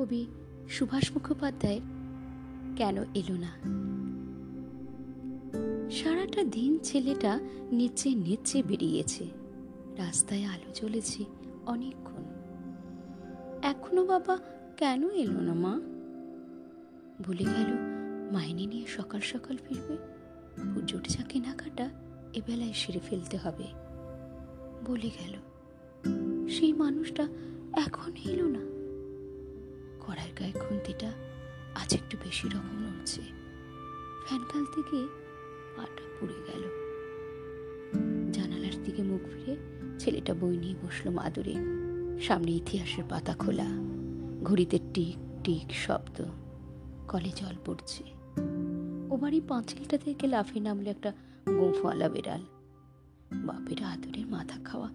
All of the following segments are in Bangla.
কবি সুভাষ মুখোপাধ্যায় কেন এলো না? সারাটা দিন ছেলেটা নিচে নিচে বেরিয়েছে। রাস্তায় আলো জ্বলেছে অনেকক্ষণ। এখনও বাবা কেন এলো না মা? বলে গেল, মাইনে নিয়ে সকাল সকাল ফিরবে। পুজোর যা কেনাকাটা এবেলায় সেরে ফেলতে হবে। বলে গেল, সেই মানুষটা এখন এলো আজ একটু বেশি রকম নড়ছে। ফ্যান কালতে গিয়ে পাটা পুড়ে গেল। জানালার দিকে মুখ ফিরে ছেলেটা বই নিয়ে বসল মাদুরে। সামনে ইতিহাসের পাতা খোলা। ঘড়িতে টিক টিক শব্দ। কলে জল পড়ছে। ও বাড়ি পাঁচিলটা থেকে লাফিয়ে নামলো একটা গোঁফওয়ালা বেড়াল। বাপের আদরের মাথা খাওয়া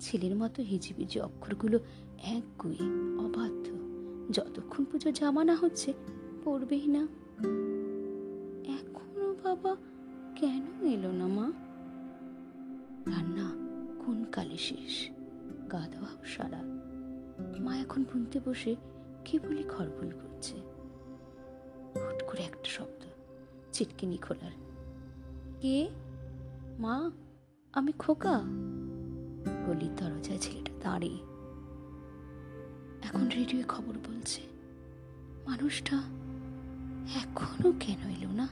ছেলের মতো হিজিবিজি অক্ষরগুলো এক গুয়ে অবাধ্য। যতক্ষণ পুজো জামানা হচ্ছে পড়বেই না। এখনও বাবা কেন এলো না মা? রান্না কোন কালে শেষ? গা ধোয়া সারা। মা এখন বুনতে বসে কেবলই খড়বুল করছে হুট করে একটা শব্দ চিটকিনি খোলার। কে? মা, আমি খোকা? গলির দরজায় ছেলেটা দাঁড়িয়ে এখন রেডিও খবর বলছে, মানুষটা এখনও কেন এলো না?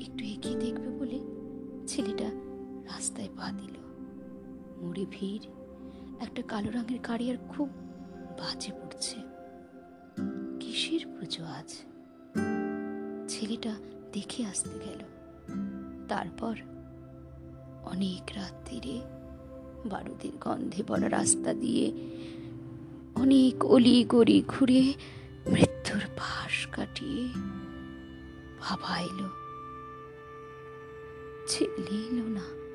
একটু এগিয়ে দেখবে বলে ছেলেটা রাস্তায় পা দিল। মুড়ে ভিড়, একটা কালো রঙের গাড়ি আর খুব বাজে পড়ছে। কিসের পুজো আজ? ছেলেটা দেখে আসতে গেল। তারপর অনেক রাত্রিরে বারুদের গন্ধে পড়া রাস্তা দিয়ে অনেক অলি গড়ি ঘুরে পাশ ভাবাইলো ছেলে না।